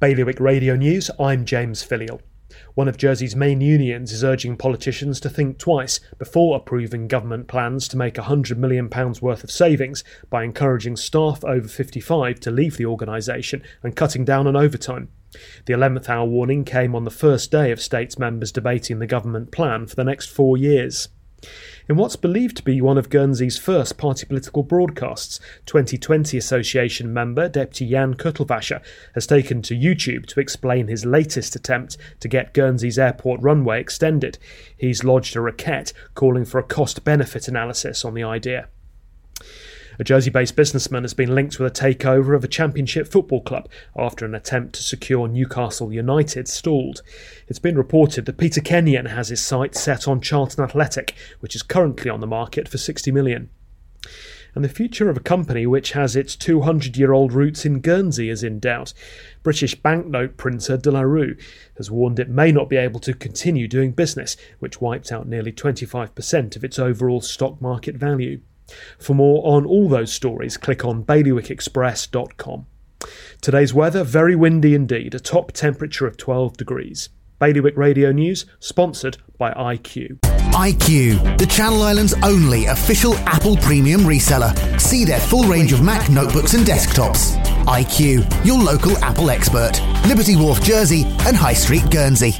Bailiwick Radio News, I'm James Filleul. One of Jersey's main unions is urging politicians to think twice before approving government plans to make £100 million worth of savings by encouraging staff over 55 to leave the organisation and cutting down on overtime. The 11th hour warning came on the first day of states members debating the government plan for the next four years. In what's believed to be one of Guernsey's first party political broadcasts, 2020 Association member Deputy Jan Kuttelwascher has taken to YouTube to explain his latest attempt to get Guernsey's airport runway extended. He's lodged a requête calling for a cost benefit analysis on the idea. A Jersey based businessman has been linked with a takeover of a championship football club after an attempt to secure Newcastle United stalled. It's been reported that Peter Kenyon has his sights set on Charlton Athletic, which is currently on the market for 60 million. And the future of a company which has its 200 year old roots in Guernsey is in doubt. British banknote printer De La Rue has warned it may not be able to continue doing business, which wiped out nearly 25% of its overall stock market value. For more on all those stories, click on bailiwickexpress.com. Today's weather very windy indeed, a top temperature of 12 degrees. Bailiwick Radio News, sponsored by IQ. IQ, the Channel Islands' only official Apple premium reseller. See their full range of Mac notebooks and desktops. IQ, your local Apple expert. Liberty Wharf, Jersey, and High Street, Guernsey.